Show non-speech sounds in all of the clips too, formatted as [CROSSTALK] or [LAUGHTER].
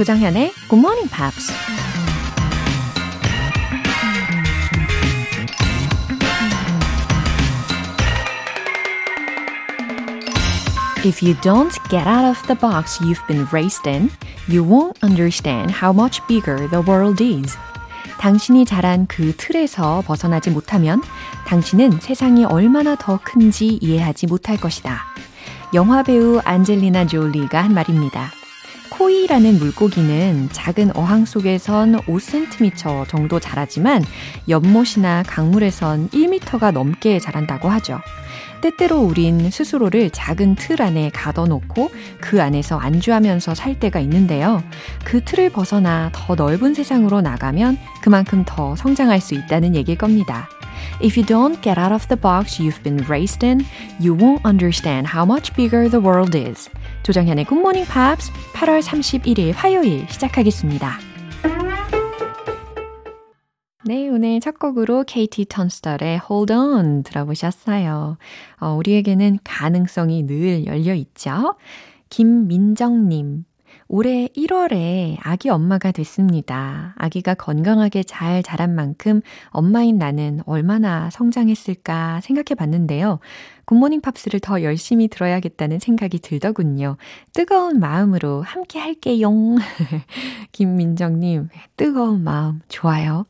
조장현의 Good Morning Pops. If you don't get out of the box you've been raised in, you won't understand how much bigger the world is. 당신이 자란 그 틀에서 벗어나지 못하면 당신은 세상이 얼마나 더 큰지 이해하지 못할 것이다. 영화 배우 안젤리나 졸리가 한 말입니다. 코이라는 물고기는 작은 어항 속에선 5cm 정도 자라지만 연못이나 강물에선 1m가 넘게 자란다고 하죠. 때때로 우린 스스로를 작은 틀 안에 가둬놓고 그 안에서 안주하면서 살 때가 있는데요. 그 틀을 벗어나 더 넓은 세상으로 나가면 그만큼 더 성장할 수 있다는 얘기일 겁니다. If you don't get out of the box you've been raised in, you won't understand how much bigger the world is. 조정현의 Morning Pops 8월 31일 화요일 시작하겠습니다. 네, 오늘 첫 곡으로 KT 턴스터의 Hold On 들어보셨어요. 어, 우리에게는 가능성이 늘 열려 있죠. 김민정님, 올해 1월에 아기 엄마가 됐습니다. 아기가 건강하게 잘 자란 만큼 엄마인 나는 얼마나 성장했을까 생각해 봤는데요. 굿모닝 팝스를 더 열심히 들어야겠다는 생각이 들더군요. 뜨거운 마음으로 함께 할게요. [LAUGHS] 김민정님, 뜨거운 마음 좋아요.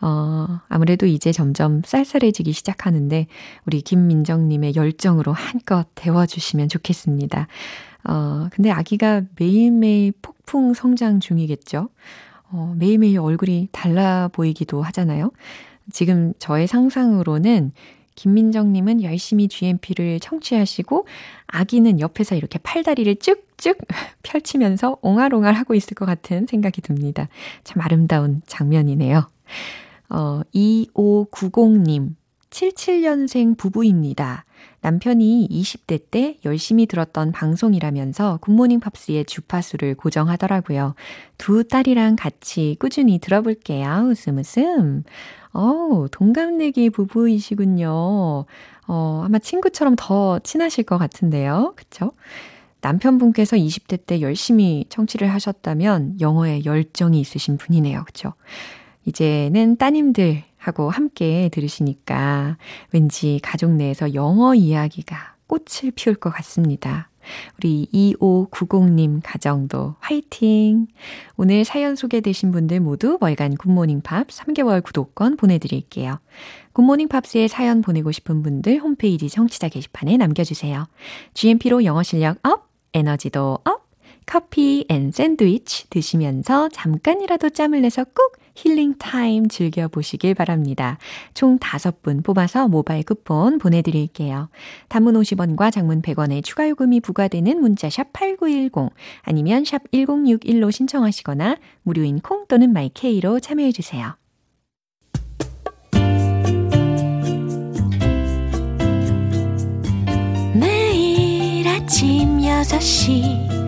어, 아무래도 이제 점점 쌀쌀해지기 시작하는데 우리 김민정님의 열정으로 한껏 데워주시면 좋겠습니다. 어, 근데 아기가 매일매일 폭풍 성장 중이겠죠? 어, 매일매일 얼굴이 달라 보이기도 하잖아요. 지금 저의 상상으로는 김민정님은 열심히 GMP를 청취하시고 아기는 옆에서 이렇게 팔다리를 쭉쭉 [LAUGHS] 펼치면서 옹알옹알 하고 있을 것 같은 생각이 듭니다. 참 아름다운 장면이네요. 어, 2590님, 77년생 부부입니다. 남편이 20대 때 열심히 들었던 방송이라면서 굿모닝 팝스의 주파수를 고정하더라고요. 두 딸이랑 같이 꾸준히 들어볼게요. 웃음 웃음. 어, 동갑내기 부부이시군요. 어, 아마 친구처럼 더 친하실 것 같은데요. 그쵸? 남편분께서 20대 때 열심히 청취를 하셨다면 영어에 열정이 있으신 분이네요. 그쵸? 이제는 따님들 하고 함께 들으시니까 왠지 가족 내에서 영어 이야기가 꽃을 피울 것 같습니다. 우리 2590님 가정도 화이팅! 오늘 사연 소개되신 분들 모두 월간 굿모닝 팝 3개월 구독권 보내드릴게요. 굿모닝 팝스에 사연 보내고 싶은 분들 홈페이지 청취자 게시판에 남겨주세요. GMP로 영어 실력 up, 에너지도 up, 커피 and 샌드위치 드시면서 잠깐이라도 짬을 내서 꼭 힐링 타임 즐겨보시길 바랍니다. 총 5분 뽑아서 모바일 쿠폰 보내드릴게요. 단문 50원과 장문 100원의 추가 요금이 부과되는 문자 샵 8910 아니면 샵 1061로 신청하시거나 무료인 콩 또는 마이케이로 참여해주세요. 매일 아침 6시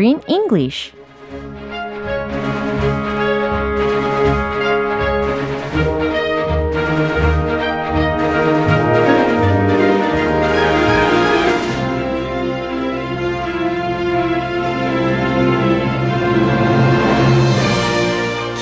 Screen English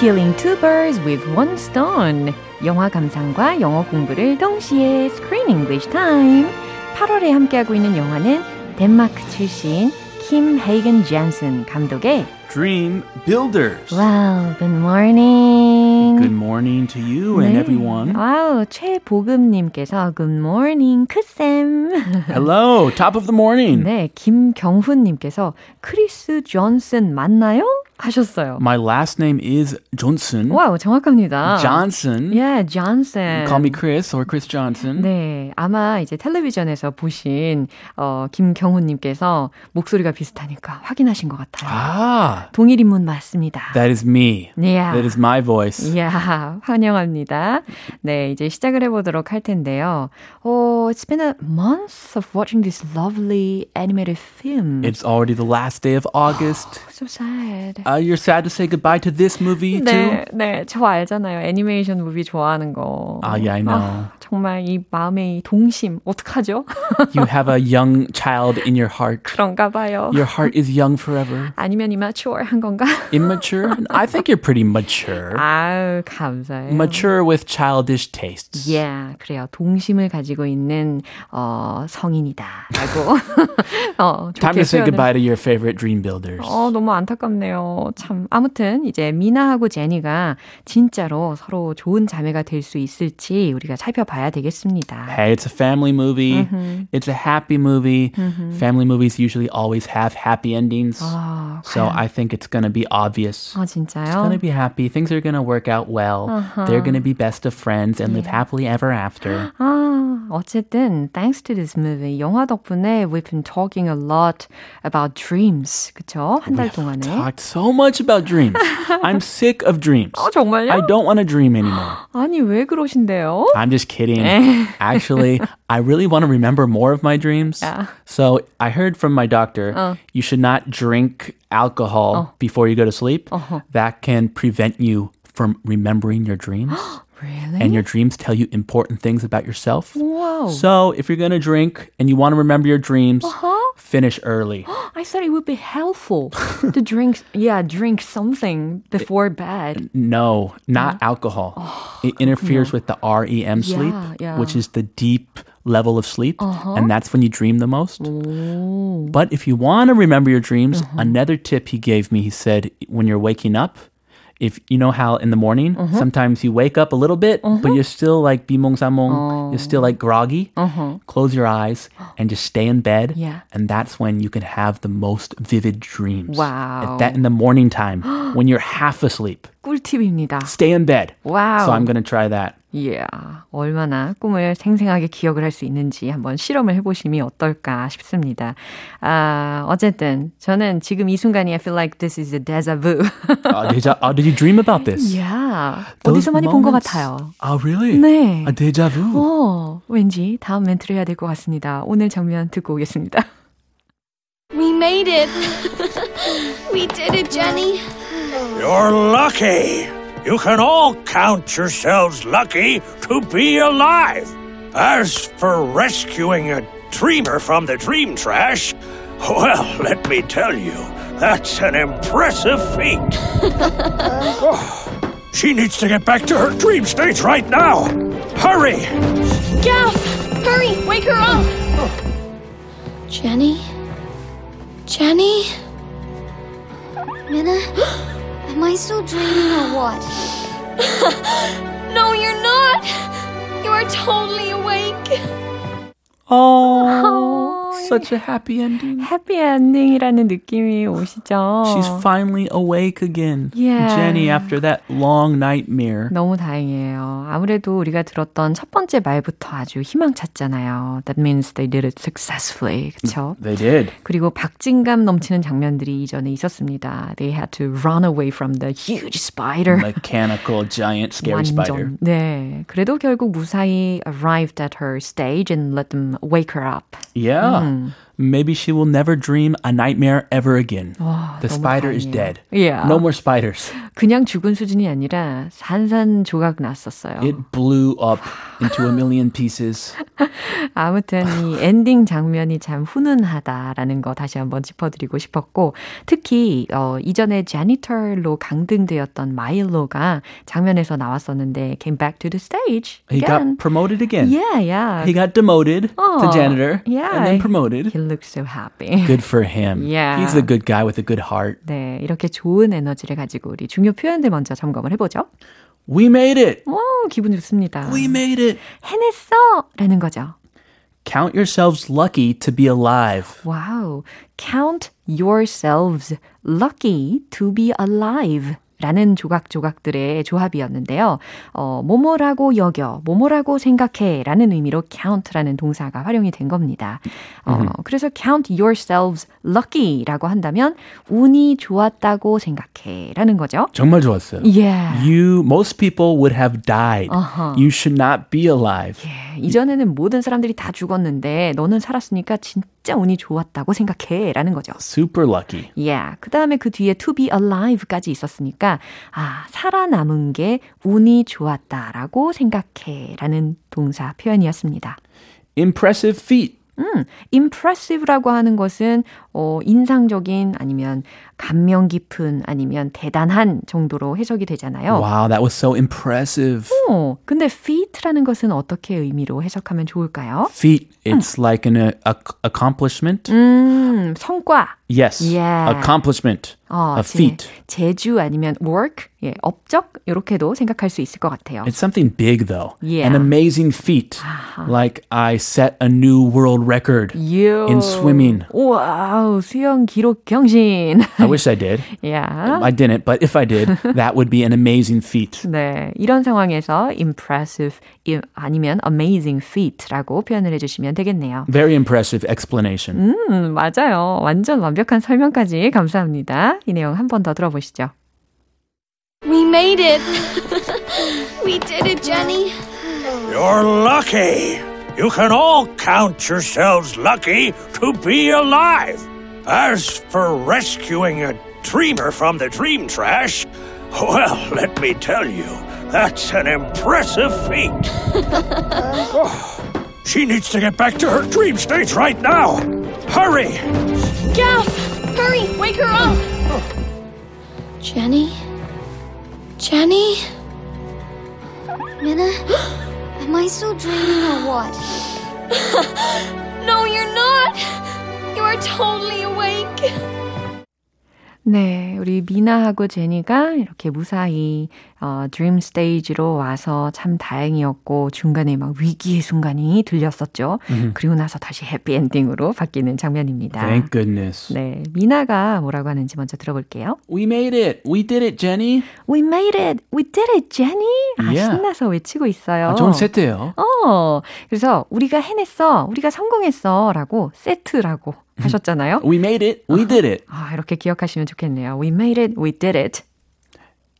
Killing two birds with one stone. 영화 감상과 영어 공부를 동시에 Screen English Time. 8월에 함께하고 있는 영화는 덴마크 출신 킴 헤이건 존슨 감독의 Dream Builders. Wow, good morning. Good morning to you and everyone. 와우, 최보금님께서 good morning, 크쌤. Hello, top of the morning. 네, 김경훈님께서 크리스 존슨 맞나요? 하셨어요. My last name is Johnson. 와우, 정확합니다. Johnson. Yeah, Johnson. Call me Chris or Chris Johnson. 네, 아마 이제 텔레비전에서 보신 어, 김경훈님께서 목소리가 비슷하니까 확인하신 것 같아요. Ah, 동일 인물 맞습니다. that is me. Yeah. That is my voice. 이 야, 환영합니다. 네, 이제 시작을 해보도록 할 텐데요. Oh, it's been a month of watching this lovely animated film. It's already the last day of August. so sad. Uh, you're sad to say goodbye to this movie 네, too? 네, 저 알잖아요. 애니메이션 무비 좋아하는 거. Ah, yeah, I know. 아, 정말 이 마음의 이 동심, 어떡하죠? You have a young child in your heart. 그런가 봐요. Your heart is young forever. 아니면 immature 한 건가? Immature? I think you're pretty mature. 아유, 감사해요. Mature with childish tastes. Yeah, 그래요. 동심을 가지고 있는 어, 성인이다라고. 어, Time to say goodbye to your favorite dream builders. 어, 너무 안타깝네요. 참. 아무튼, 이제 미나하고 제니가 진짜로 서로 좋은 자매가 될 수 있을지 우리가 살펴봐야 되겠습니다. Hey, it's a family movie. It's a happy movie. Family movies usually always have happy endings. 아, So I think it's going to be obvious. 아, It's going 진짜요? to be happy. Things are going to work out well. They're going to be best of friends and live happily ever after. 아, [GASPS] 어쨌든, thanks to this movie, 영화 덕분에 we've been talking a lot about dreams. 그쵸? 한 달 동안에. Talked so much about dreams. [LAUGHS] I'm sick of dreams. 어, 정말요? I don't want to dream anymore. [GASPS] 아니, 왜 그러신데요? I'm just kidding. [LAUGHS] Actually, I really want to remember more of my dreams. Yeah. So I heard from my doctor you should not drink alcohol oh. before you go to sleep. Uh-huh. That can prevent you from remembering your dreams. [GASPS] Really? and your dreams tell you important things about yourself. Wow. So if you're going to drink and you want to remember your dreams, uh-huh. finish early. [GASPS] I thought it would be helpful [LAUGHS] to drink, yeah, drink something before bed. No, not alcohol. Oh, it interferes with the REM sleep, Yeah, yeah. which is the deep level of sleep, and that's when you dream the most. But if you want to remember your dreams, another tip he gave me, he said, when you're waking up, if you know how in the morning sometimes you wake up a little bit, but you're still like bimong samong, you're still like groggy. Close your eyes and just stay in bed, Yeah. and that's when you can have the most vivid dreams. Wow. At that in the morning time [GASPS] when you're half asleep. 꿀팁입니다. Stay in bed. Wow. So I'm going to try that. Yeah. 얼마나 꿈을 생생하게 기억을 할 수 있는지 한번 실험을 해보심이 어떨까 싶습니다. 아, 어쨌든 저는 지금 이 순간이 I feel like this is a déjà vu. Uh, did, you, uh, did you dream about this? yeah. 어디서 많이 본 것 같아요. Oh, really? 네. A deja vu. 어, 왠지 다음 멘트를 해야 될 것 같습니다. 오늘 장면 듣고 오겠습니다. We made it. we did it, Jenny. You're lucky. You can all count yourselves lucky to be alive. As for rescuing a dreamer from the dream trash, well, [LAUGHS] let me tell you, that's an impressive feat. [LAUGHS] Oh, she needs to get back to her dream state right now. Hurry! Gaff, hurry, wake her up. Jenny? Jenny? [GASPS] Minna, [GASPS] am I still dreaming or what? [LAUGHS] No, you're not. You are totally awake. Oh, such a happy ending. 해피엔딩이라는 느낌이 오시죠? She's finally awake again. Yeah. Jenny, after that long nightmare. 너무 다행이에요. 아무래도 우리가 들었던 첫 번째 말부터 아주 희망찼잖아요. That means they did it successfully. 그쵸? They did. 그리고 박진감 넘치는 장면들이 이전에 있었습니다. They had to run away from the huge spider. Mechanical giant scary 완전. spider. 네. 그래도 결국 무사히 arrived at her stage and let them wake her up. Yeah. Mm. Maybe she will never dream a nightmare ever again. the 너무 spider is 다행이에요. dead. Yeah. No more spiders. 그냥 죽은 수준이 아니라 산산조각 났었어요. It blew up into a million pieces. 아무튼 이 엔딩 장면이 참 훈훈하다라는 거 다시 한번 짚어드리고 싶었고 특히 어, 이전에 제니털로 강등되었던 마일로가 장면에서 나왔었는데 came back to the stage He again. got promoted again. yeah, yeah. He got demoted Oh, to janitor yeah. and then promoted. He looks so happy. [LAUGHS] Good for him. Yeah. He's a good guy with a good heart. 네, 이렇게 좋은 에너지를 가지고 우리 중요 표현들 먼저 점검을 해보죠. We made it. 오, 기분 좋습니다. We made it. 해냈어! 라는 거죠. Count yourselves lucky to be alive. 와우. Count yourselves lucky to be alive. 라는 조각조각들의 조합이었는데요. 어, 뭐뭐라고 여겨, 뭐뭐라고 생각해 라는 의미로 count라는 동사가 활용이 된 겁니다. 어, 그래서 count yourselves lucky 라고 한다면 운이 좋았다고 생각해 라는 거죠. 정말 좋았어요. Yeah. You, most people would have died. Uh-huh. You should not be alive. 예, 이전에는 모든 사람들이 다 죽었는데 너는 살았으니까 진짜 운이 좋았다고 생각해 라는 거죠. Super lucky. Yeah. 그 다음에 그 뒤에 to be alive까지 있었으니까, 아, 살아남은 게 운이 좋았다라고 생각해 라는 동사 표현이었습니다. Impressive feat. 음, impressive라고 하는 것은, 어, 인상적인 아니면 감명 깊은 아니면 대단한 정도로 해석이 되잖아요. Wow, that was so impressive. 어, 근데 feat라는 것은 어떻게 의미로 해석하면 좋을까요? Feat, it's like an uh, ac- accomplishment. 음, 성과. Yes, Yeah. accomplishment, 어, a 제- feat. 제주 아니면 work, 예, 업적 이렇게도 생각할 수 있을 것 같아요. It's something big though. Yeah. An amazing feat. Like I set a new world record You. in swimming. 와 우, 수영 기록 경신. I wish I did. 야. I didn't, but if I did, that would be an amazing feat. 네, 이런 상황에서 impressive 이- 아니면 amazing feat라고 표현을 해주시면 되겠네요. Very impressive explanation. 음, 맞아요. 완전 완벽한 설명까지 감사합니다. 이 내용 한 번 더 들어보시죠. We made it. we did it, Jenny. You're lucky. You can all count yourselves lucky to be alive. As for rescuing a dreamer from the dream trash, well, let me tell you, that's an impressive feat. [LAUGHS] Oh, she needs to get back to her dream state right now. Hurry! Gaff, hurry, wake her up. Jenny? Jenny? Minna, [GASPS] am I still dreaming or what? [LAUGHS] No, you're not. You are totally awake. 네, 우리 미나하고 제니가 이렇게 무사히 어, 드림 스테이지로 와서 참 다행이었고 중간에 막 위기의 순간이 들렸었죠. 그리고 나서 다시 해피 엔딩으로 바뀌는 장면입니다. Thank goodness. 네, 미나가 뭐라고 하는지 먼저 들어볼게요. We made it. We did it, Jenny. We made it! We did it, Jenny! 아, Yeah. 신나서 외치고 있어요. 아, 좋은 세트예요. 어, 그래서 우리가 해냈어, 우리가 성공했어 라고 세트라고 하셨잖아요. We made it. We did it. 아, 이렇게 기억하시면 좋겠네요. We made it, we did it.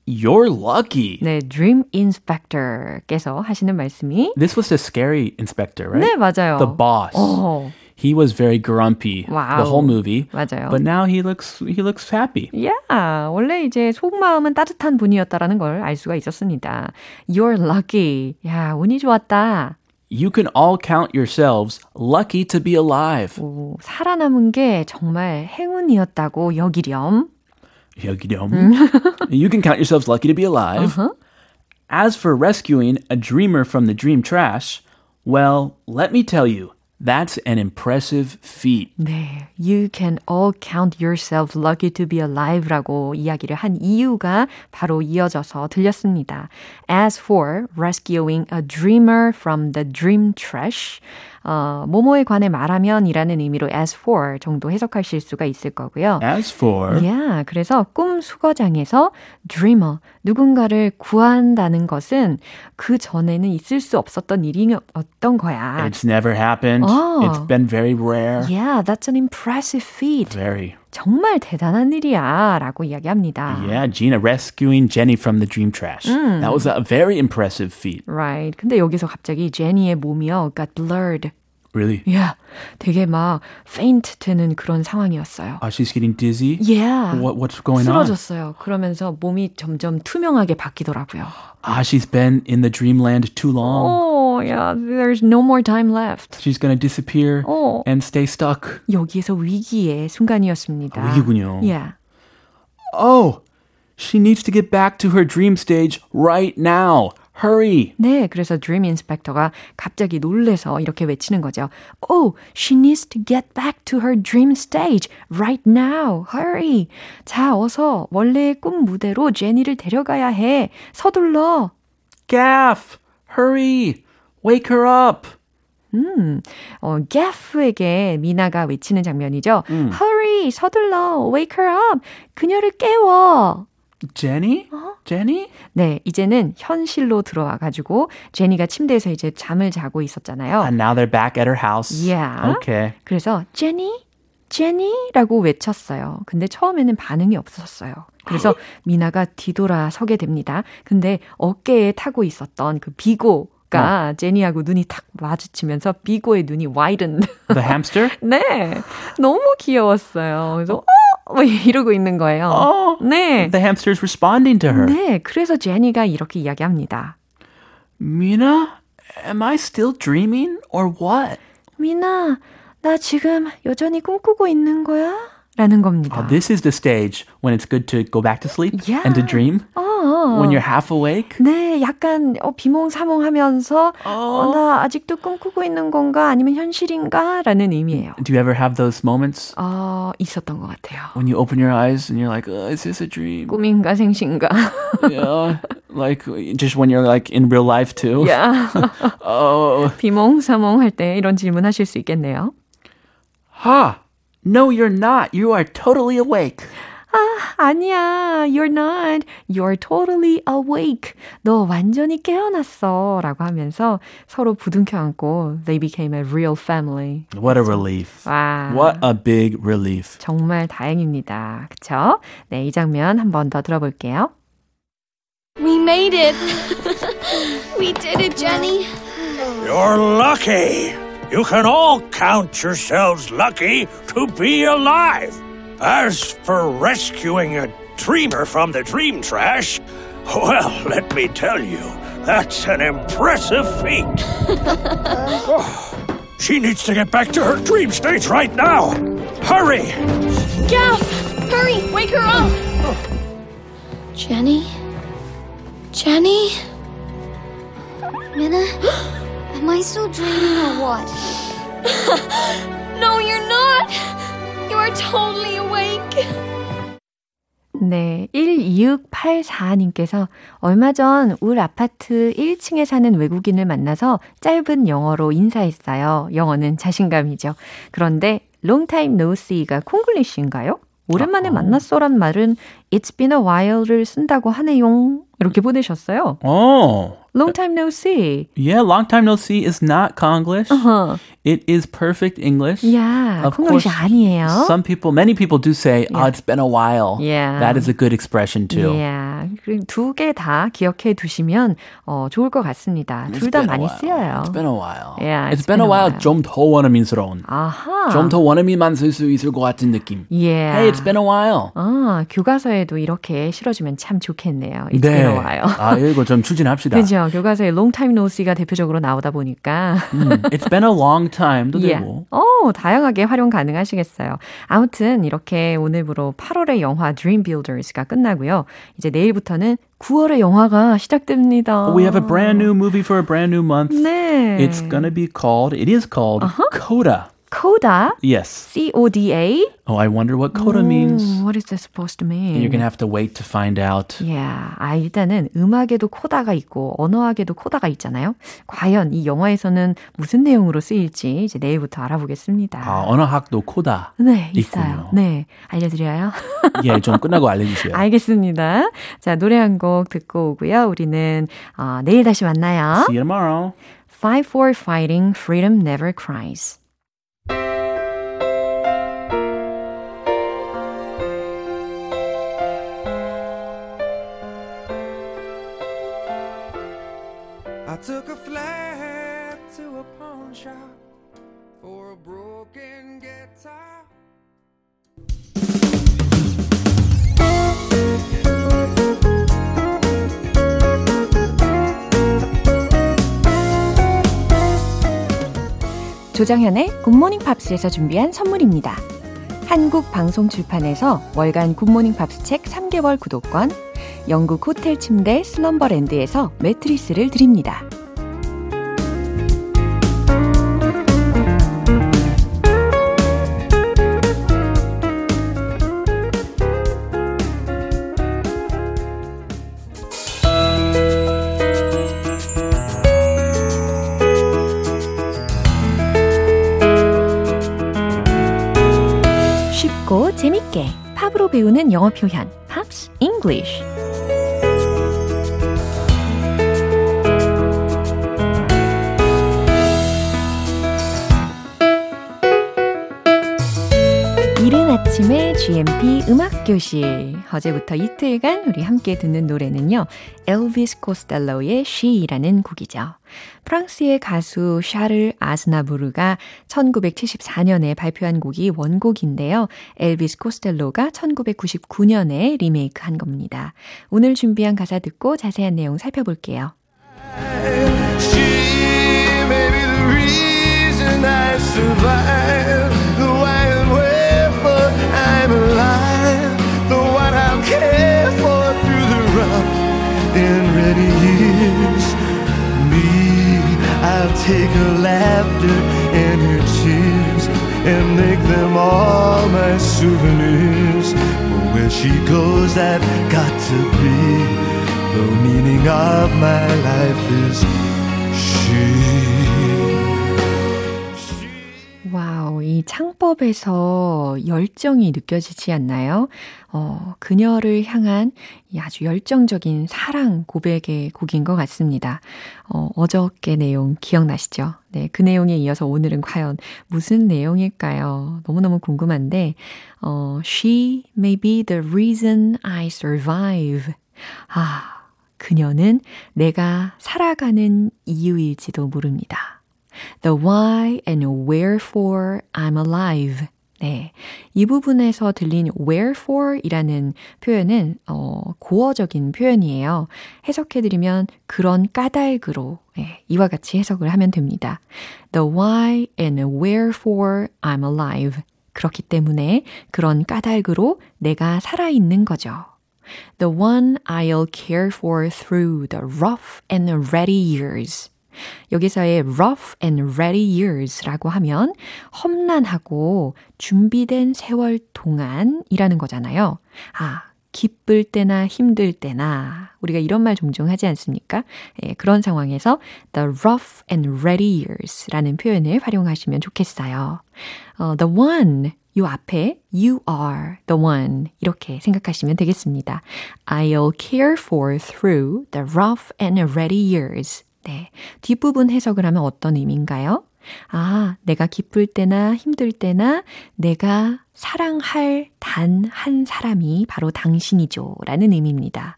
You're lucky. 네, Dream Inspector께서 하시는 말씀이 This was the scary inspector, right? 네, 맞아요. The boss. 어, He was very grumpy Wow. the whole movie. 맞아요. But now he looks he looks happy. yeah, 원래 이제 속마음은 따뜻한 분이었다라는 걸 알 수가 있었습니다. You're lucky. 야, 운이 좋았다. You can all count yourselves lucky to be alive. 오, 살아남은 게 정말 행운이었다고 여기렴. 여기렴. [LAUGHS] you can count yourselves lucky to be alive. As for rescuing a dreamer from the dream trash, well, let me tell you, that's an impressive feat. 네, you can all count yourself lucky to be alive라고 이야기를 한 이유가 바로 이어져서 들렸습니다. As for rescuing a dreamer from the dream trash, 어, 뭐뭐에 관해 말하면이라는 의미로 as for 정도 해석하실 수가 있을 거고요. As for Yeah, 그래서 꿈 수거장에서 dreamer, 누군가를 구한다는 것은 그 전에는 있을 수 없었던 일이었던 거야. it's never happened. Oh. It's been very rare. Yeah, that's an impressive feat. Very. 정말 대단한 일이야 라고 이야기합니다. Yeah, Gina rescuing Jenny from the dream trash. That was a very impressive feat. Right. 근데 여기서 갑자기 제니의 몸이요 got blurred. Really. Yeah. 되게 막 faint 되는 그런 상황이었어요. Oh, she's getting dizzy. Yeah. What what's going on? 쓰러졌어요. 그러면서 몸이 점점 투명하게 바뀌더라고요. Ah, she's been in the dreamland too long. Oh, yeah. There's no more time left. She's gonna disappear 어. and stay stuck. 여기에서 위기의 순간이었습니다. 위기군요. Yeah. Oh, she needs to get back to her dream stage right now. Hurry. 네, 그래서 Dream Inspector가 갑자기 놀래서 이렇게 외치는 거죠. Oh, she needs to get back to her dream stage right now. Hurry. 자, 어서 원래의 꿈 무대로 제니를 데려가야 해. 서둘러. Gaff, hurry, wake her up. 음, 어, Gaff에게 미나가 외치는 장면이죠. 음. Hurry, 서둘러, wake her up. 그녀를 깨워. 제니? 어? 제니? 네, 이제는 현실로 들어와 가지고 제니가 침대에서 이제 잠을 자고 있었잖아요. And now they're back at her house. Yeah. Okay. 그래서 제니, 제니라고 외쳤어요. 근데 처음에는 반응이 없었어요. 그래서 미나가 뒤돌아 서게 됩니다. 근데 어깨에 타고 있었던 그 비고 가 어. 제니하고 눈이 탁 마주치면서 비고의 눈이 widen. The hamster? [LAUGHS] 네. 너무 귀여웠어요. 그래서 어? 뭐 이러고 있는 거예요. Oh, 네. The hamster is responding to her. 네. 그래서 제니가 이렇게 이야기합니다. Mina, am I still dreaming or what? 미나, 나 지금 여전히 꿈꾸고 있는 거야? 라는 겁니다. Oh, this is the stage when it's good to go back to sleep yeah. and to dream. 어. When you're half awake. 네, 약간 어, 비몽사몽하면서 어. 어, 나 아직도 꿈꾸고 있는 건가 아니면 현실인가 라는 의미예요. Do you ever have those moments? 어, 있었던 것 같아요. When you open your eyes and you're like, oh, is this a dream? 꿈인가 생신가? yeah, like just when you're like in real life too. Yeah. oh. 비몽사몽할 때 이런 질문 하실 수 있겠네요. Ha! No, you're not. You are totally awake. 아, 아니야. You're not. You're totally awake. 너 완전히 깨어났어. 라고 하면서 서로 부둥켜 안고 they became a real family. What a relief. 와. What a big relief. 정말 다행입니다. 그쵸? 네, 이 장면 한 번 더 들어볼게요. We made it. we did it, Jenny. You're lucky. You can all count yourselves lucky to be alive. As for rescuing a dreamer from the dream trash, well, [LAUGHS] let me tell you, that's an impressive feat. [LAUGHS] oh, she needs to get back to her dream state right now. Hurry! Gaff! Hurry! Wake her up! Jenny? Jenny? Minna? [GASPS] [GASPS] [GASPS] Am I still dreaming or what? no, you're not! You are totally awake! 네, 12684님께서 얼마 전 울 아파트 1층에 사는 외국인을 만나서 짧은 영어로 인사했어요. 영어는 자신감이죠. 그런데 long time no see가 콩글리쉬인가요? 오랜만에 아, 만났어란 말은 it's been a while를 쓴다고 하네요. 이렇게 보내셨어요. 어. Long time no see. Yeah, long time no see is not Konglish. Uh-huh. It is perfect English. Yeah, of course, 아니에요. Some people, many people do say, yeah. "Oh, it's been a while." Yeah, that is a good expression too. Yeah, 두 개 다 기억해 두시면 어, 좋을 것 같습니다. 둘 다 많이 쓰여요. It's been a while. Yeah, it's, it's been, been a while. 좀더 원어민스러운. 아하. 좀더 원어민만 쓸 수 있을 것 같은 느낌. Yeah. Hey, it's been a while. 아, 교과서에도 이렇게 실어주면 참 좋겠네요. It's 네. been a while. 아, 이거 좀 추진합시다. 그죠. 교과서에 long time no see가 대표적으로 나오다 보니까. 음, it's been a long time 도 yeah. 되고. 오, 다양하게 활용 가능하시겠어요. 아무튼 이렇게 오늘부로 8월의 영화 Dream Builders가 끝나고요. 이제 내일부터는 9월의 영화가 시작됩니다. We have a brand new movie for a brand new month. 네. It's gonna be called, it is called uh-huh. Coda. Coda? Yes. C-O-D-A? Oh, I wonder what coda means. What is this supposed to mean? You're going to have to wait to find out. Yeah. 아, 일단은 음악에도 코다가 있고 언어학에도 코다가 있잖아요. 과연 이 영화에서는 무슨 내용으로 쓰일지 이제 내일부터 알아보겠습니다. 아, 언어학도 코다. 네, 있군요. 있어요. 네. 알려드려요? 예, 좀 끝나고 알려주세요. 알겠습니다. 자, 노래 한 곡 듣고 오고요. 우리는 어, 내일 다시 만나요. See you tomorrow. Five for Fighting Freedom Never Cries. Took a flat to a pawn shop for a broken guitar. 조정현의 굿모닝 팝스에서 준비한 선물입니다. 한국 방송 출판에서 월간 굿모닝 팝스 책 3개월 구독권, 영국 호텔 침대 슬럼버랜드에서 매트리스를 드립니다. 쉽고 재밌게 팝으로 배우는 영어 표현 팝스 English 아침에 GMP 음악교실. 어제부터 이틀간 우리 함께 듣는 노래는요. 엘비스 코스텔로의 She라는 곡이죠. 프랑스의 가수 샤를 아즈나부르가 1974년에 발표한 곡이 원곡인데요. 엘비스 코스텔로가 1999년에 리메이크한 겁니다. 오늘 준비한 가사 듣고 자세한 내용 살펴볼게요. Take her laughter and her tears and make them all my souvenirs. For where she goes, I've got to be. The meaning of my life is she. 이 창법에서 열정이 느껴지지 않나요? 어, 그녀를 향한 이 아주 열정적인 사랑 고백의 곡인 것 같습니다. 어, 어저께 내용 기억나시죠? 네, 그 내용에 이어서 오늘은 과연 무슨 내용일까요? 너무너무 궁금한데, 어, She may be the reason I survive. 아, 그녀는 내가 살아가는 이유일지도 모릅니다. The why and wherefore I'm alive. 네. 이 부분에서 들린 wherefore 이라는 표현은, 어, 고어적인 표현이에요. 해석해드리면 그런 까닭으로, 네, 이와 같이 해석을 하면 됩니다. The why and wherefore I'm alive. 그렇기 때문에 그런 까닭으로 내가 살아있는 거죠. The one I'll care for through the rough and ready years. 여기서의 rough and ready years라고 하면 험난하고 준비된 세월 동안이라는 거잖아요. 아, 기쁠 때나 힘들 때나 우리가 이런 말 종종 하지 않습니까? 예, 그런 상황에서 the rough and ready years라는 표현을 활용하시면 좋겠어요. 어, the one 요 앞에 you are the one 이렇게 생각하시면 되겠습니다. I'll care for through the rough and ready years. 네. 뒷부분 해석을 하면 어떤 의미인가요? 아, 내가 기쁠 때나 힘들 때나 내가 사랑할 단 한 사람이 바로 당신이죠. 라는 의미입니다.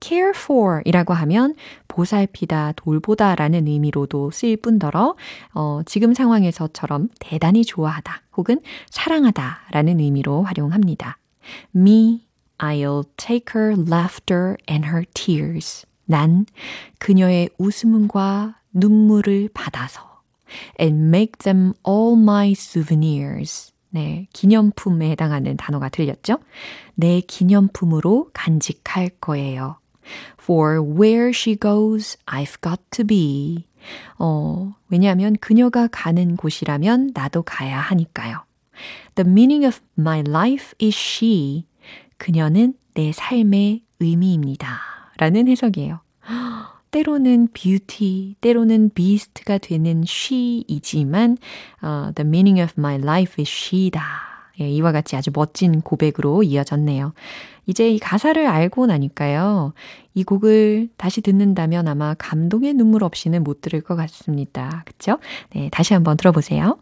care for 이라고 하면 보살피다, 돌보다 라는 의미로도 쓰일 뿐더러, 어, 지금 상황에서처럼 대단히 좋아하다 혹은 사랑하다 라는 의미로 활용합니다. Me, I'll take her laughter and her tears. 난 그녀의 웃음과 눈물을 받아서 and make them all my souvenirs. 네, 기념품에 해당하는 단어가 들렸죠? 내 기념품으로 간직할 거예요. For where she goes, I've got to be. 어, 왜냐하면 그녀가 가는 곳이라면 나도 가야 하니까요. The meaning of my life is she. 그녀는 내 삶의 의미입니다. 라는 해석이에요. 때로는 beauty, 때로는 beast가 되는 she이지만 uh, the meaning of my life is she다. 예, 이와 같이 아주 멋진 고백으로 이어졌네요. 이제 이 가사를 알고 나니까요. 이 곡을 다시 듣는다면 아마 감동의 눈물 없이는 못 들을 것 같습니다. 그쵸? 네, 다시 한번 들어보세요.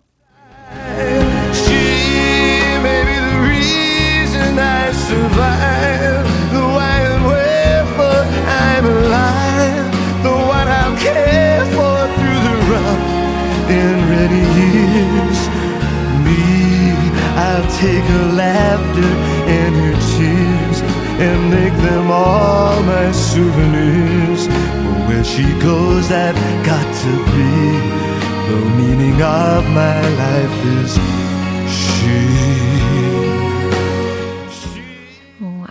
She may be the reason I survive. Take her laughter and her tears and make them all my souvenirs. For where she goes, I've got to be. The meaning of my life is she.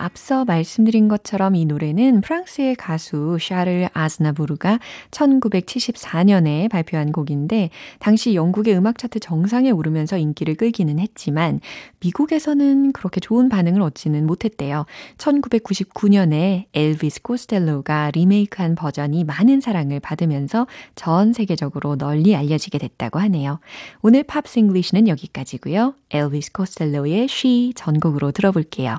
앞서 말씀드린 것처럼 이 노래는 프랑스의 가수 샤를 아즈나부르가 1974년에 발표한 곡인데 당시 영국의 음악 차트 정상에 오르면서 인기를 끌기는 했지만 미국에서는 그렇게 좋은 반응을 얻지는 못했대요. 1999년에 엘비스 코스텔로가 리메이크한 버전이 많은 사랑을 받으면서 전 세계적으로 널리 알려지게 됐다고 하네요. 오늘 팝스 English는 여기까지고요. 엘비스 코스텔로의 She 전곡으로 들어볼게요.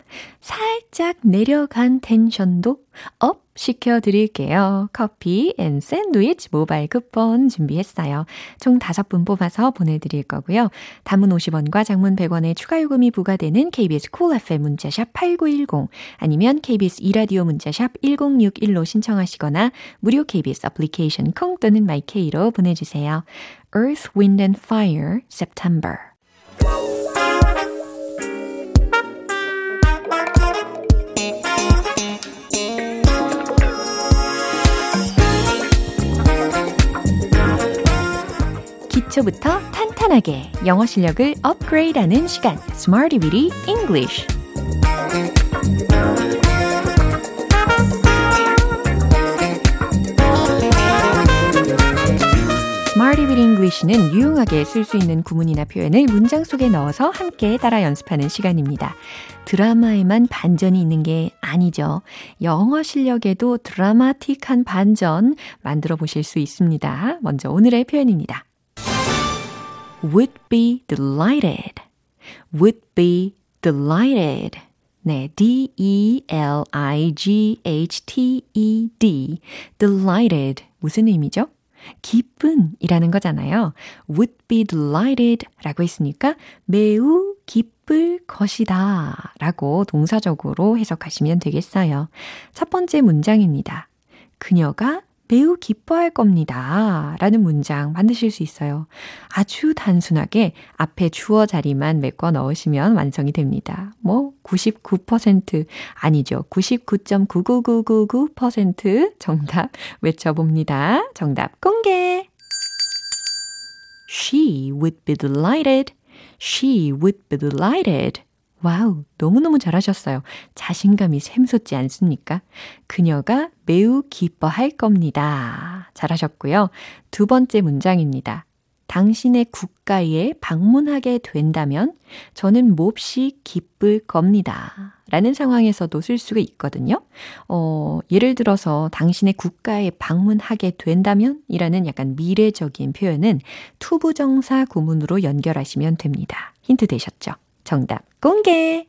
살짝 내려간 텐션도 up 시켜드릴게요. 커피 and 샌드위치 모바일 쿠폰 준비했어요. 총 5분 뽑아서 보내드릴 거고요. 단문 50원과 장문 100원의 추가 요금이 부과되는 KBS 쿨 FM 문자샵 8910 아니면 KBS 2라디오 문자샵 1061로 신청하시거나 무료 KBS 애플리케이션 콩 또는 마이케이로 보내주세요. Earth, Wind and Fire, September 기초부터 탄탄하게 영어 실력을 업그레이드하는 시간 Smarty Weedy English Weedy English는 유용하게 쓸 수 있는 구문이나 표현을 문장 속에 넣어서 함께 따라 연습하는 시간입니다. 드라마에만 반전이 있는 게 아니죠. 영어 실력에도 드라마틱한 반전 만들어 보실 수 있습니다. 먼저 오늘의 표현입니다. Would be delighted. would be delighted. 네, D-E-L-I-G-H-T-E-D. delighted. 무슨 의미죠? 기쁜이라는 거잖아요. would be delighted 라고 했으니까 매우 기쁠 것이다 라고 동사적으로 해석하시면 되겠어요. 첫 번째 문장입니다. 그녀가 매우 기뻐할 겁니다. 라는 문장 만드실 수 있어요. 아주 단순하게 앞에 주어 자리만 메꿔 넣으시면 완성이 됩니다. 뭐, 99% 아니죠. 99.99999% 정답 외쳐봅니다. 정답 공개! She would be delighted. She would be delighted. 와우, 너무너무 잘하셨어요. 자신감이 샘솟지 않습니까? 그녀가 매우 기뻐할 겁니다. 잘하셨고요. 두 번째 문장입니다. 당신의 국가에 방문하게 된다면 저는 몹시 기쁠 겁니다. 라는 상황에서도 쓸 수가 있거든요. 어, 예를 들어서 당신의 국가에 방문하게 된다면 이라는 약간 미래적인 표현은 to부정사 구문으로 연결하시면 됩니다. 힌트 되셨죠? 정답 공개!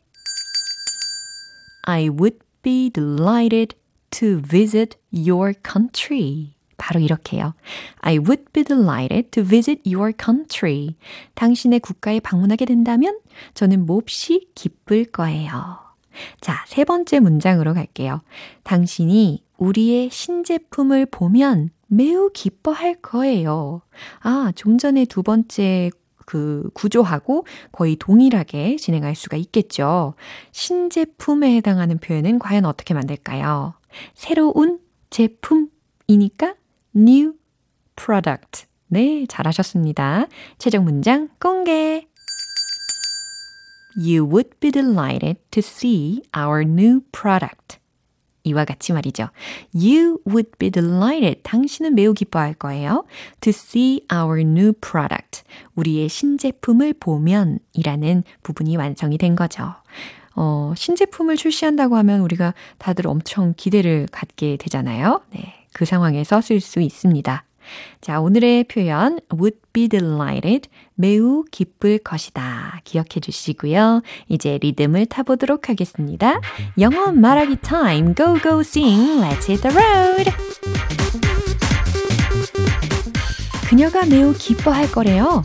I would be delighted to visit your country. 바로 이렇게요. I would be delighted to visit your country. 당신의 국가에 방문하게 된다면 저는 몹시 기쁠 거예요. 자, 세 번째 문장으로 갈게요. 당신이 우리의 신제품을 보면 매우 기뻐할 거예요. 아, 좀 전에 두 번째 그 구조하고 거의 동일하게 진행할 수가 있겠죠. 신제품에 해당하는 표현은 과연 어떻게 만들까요? 새로운 제품이니까 new product. 네, 잘하셨습니다. 최종 문장 공개. You would be delighted to see our new product. 이와 같이 말이죠. You would be delighted. 당신은 매우 기뻐할 거예요. To see our new product. 우리의 신제품을 보면 이라는 부분이 완성이 된 거죠. 어, 신제품을 출시한다고 하면 우리가 다들 엄청 기대를 갖게 되잖아요. 네. 그 상황에서 쓸 수 있습니다. 자, 오늘의 표현 would be delighted 매우 기쁠 것이다. 기억해 주시고요. 이제 리듬을 타보도록 하겠습니다. 영어 말하기 타임 go go sing let's hit the road. 그녀가 매우 기뻐할 거래요.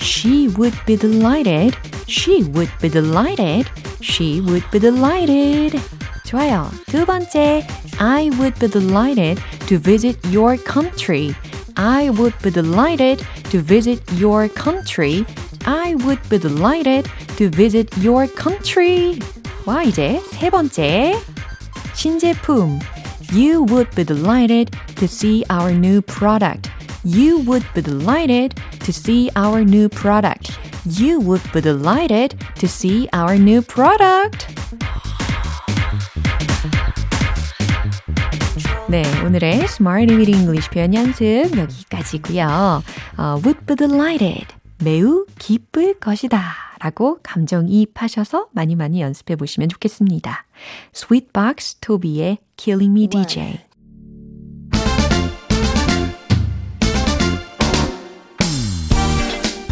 She would be delighted. She would be delighted. She would be delighted. 좋아요. 두 번째, I would be delighted to visit your country. I would be delighted to visit your country. I would be delighted to visit your country. 와, 이제 세 번째. 신제품. You would be delighted to see our new product. You would be delighted to see our new product. You would be delighted to see our new product. 네, 오늘의 Smart Reading English 표현 연습 여기까지고요. 어, would be delighted. 매우 기쁠 것이다. 라고 감정이입하셔서 많이 많이 연습해 보시면 좋겠습니다. Sweetbox 토비의 Killing Me DJ.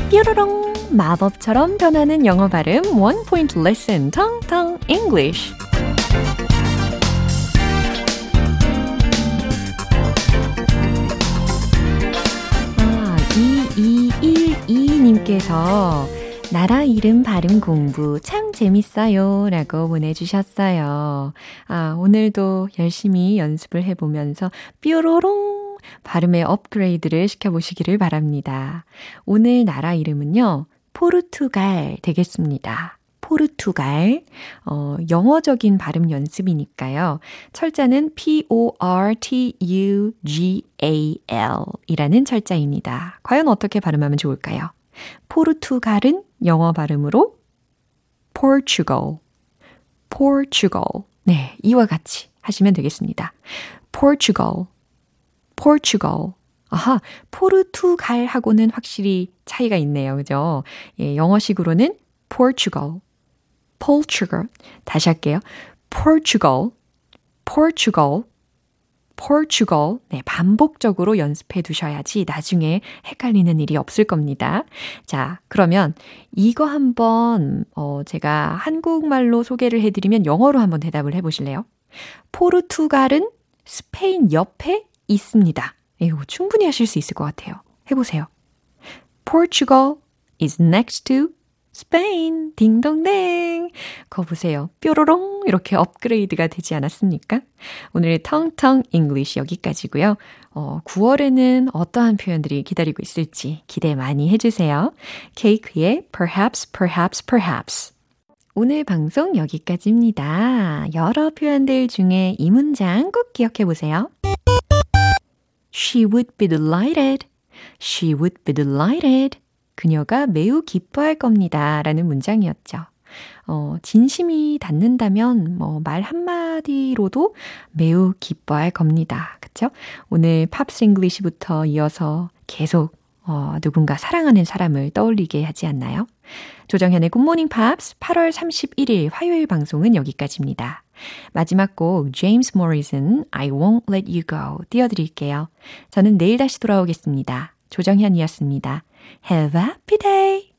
뾰로롱 마법처럼 변하는 영어 발음 원 포인트 레슨 텅텅 English. 2212님께서 나라 이름 발음 공부 참 재밌어요. 라고 보내주셨어요. 아, 오늘도 열심히 연습을 해보면서 뾰로롱 발음의 업그레이드를 시켜보시기를 바랍니다. 오늘 나라 이름은요, 포르투갈 되겠습니다. 포르투갈. 어, 영어적인 발음 연습이니까요. 철자는 P-O-R-T-U-G-A-L 이라는 철자입니다. 과연 어떻게 발음하면 좋을까요? 포르투갈은 영어 발음으로 Portugal, Portugal. 네, 이와 같이 하시면 되겠습니다. Portugal, Portugal. 아하, 포르투갈하고는 확실히 차이가 있네요. 그죠? 예, 영어식으로는 Portugal, Portugal. 다시 할게요. Portugal, Portugal, Portugal. 네, 반복적으로 연습해 두셔야지 나중에 헷갈리는 일이 없을 겁니다. 자, 그러면 이거 한번, 어, 제가 한국말로 소개를 해 드리면 영어로 한번 대답을 해 보실래요? 포르투갈은 스페인 옆에 있습니다. 이거 충분히 하실 수 있을 것 같아요. 해 보세요. Portugal is next to Spain. 딩동댕. 거 보세요. 뾰로롱. 이렇게 업그레이드가 되지 않았습니까? 오늘의 텅텅 English 여기까지고요. 어, 9월에는 어떠한 표현들이 기다리고 있을지 기대 많이 해주세요. 케이크의 Perhaps, Perhaps, Perhaps. 오늘 방송 여기까지입니다. 여러 표현들 중에 이 문장 꼭 기억해 보세요. She would be delighted. She would be delighted. 그녀가 매우 기뻐할 겁니다. 라는 문장이었죠. 어, 진심이 닿는다면, 뭐, 말 한마디로도 매우 기뻐할 겁니다. 그쵸? 오늘 Pops English부터 이어서 계속, 어, 누군가 사랑하는 사람을 떠올리게 하지 않나요? 조정현의 굿모닝 팝스 8월 31일 화요일 방송은 여기까지입니다. 마지막 곡, 제임스 모리슨, I won't let you go 띄워드릴게요. 저는 내일 다시 돌아오겠습니다. 조정현이었습니다. Have a happy day!